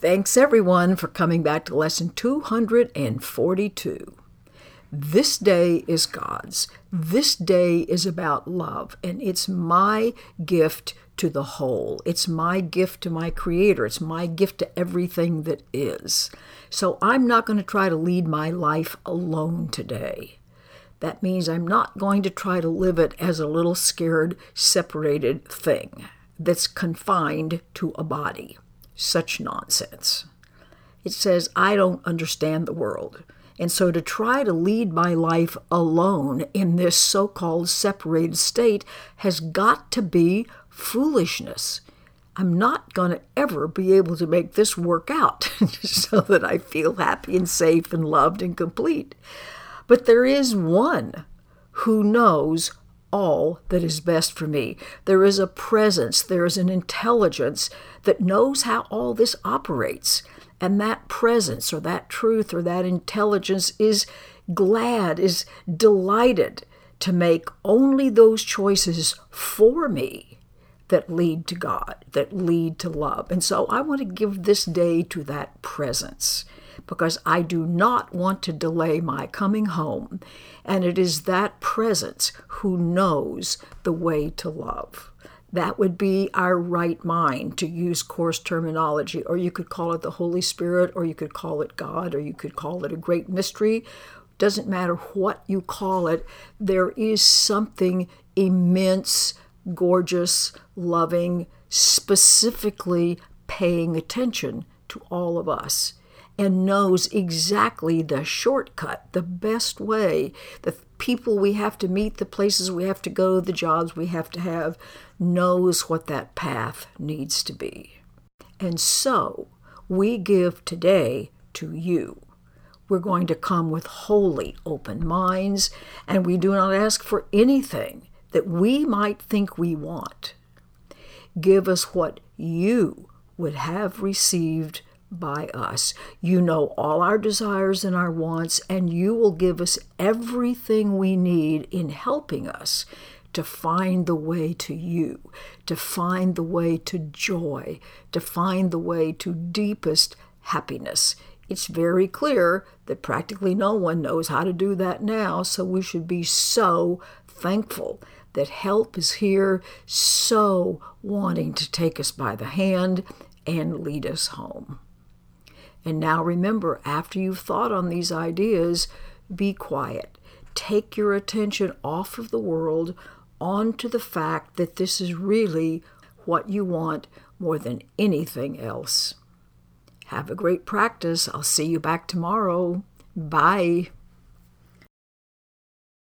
Thanks everyone for coming back to lesson 242. This day is God's. This day is about love, and it's my gift to the whole. It's my gift to my Creator. It's my gift to everything that is. So I'm not going to try to lead my life alone today. That means I'm not going to try to live it as a little scared, separated thing that's confined to a body such nonsense. It says, I don't understand the world. And so to try to lead my life alone in this so called separated state has got to be foolishness. I'm not going to ever be able to make this work out so that I feel happy and safe and loved and complete. But there is one who knows all that is best for me. There is a presence, there is an intelligence that knows how all this operates. And that presence or that truth or that intelligence is glad, is delighted to make only those choices for me that lead to God, that lead to love. And so I want to give this day to that presence because I do not want to delay my coming home. And it is that presence who knows the way to love. That would be our right mind, to use course terminology, or you could call it the Holy Spirit, or you could call it God, or you could call it a great mystery. Doesn't matter what you call it, there is something immense, gorgeous, loving, specifically paying attention to all of us and knows exactly the shortcut, the best way, the people we have to meet, the places we have to go, the jobs we have to have, knows what that path needs to be. And so we give today to you. We're going to come with wholly open minds, and we do not ask for anything that we might think we want. Give us what you would have received by us. You know all our desires and our wants, and you will give us everything we need in helping us to find the way to you, to find the way to joy, to find the way to deepest happiness. It's very clear that practically no one knows how to do that now, so we should be so thankful that help is here, so wanting to take us by the hand and lead us home. And now remember, after you've thought on these ideas, be quiet. Take your attention off of the world onto the fact that this is really what you want more than anything else. Have a great practice. I'll see you back tomorrow. Bye.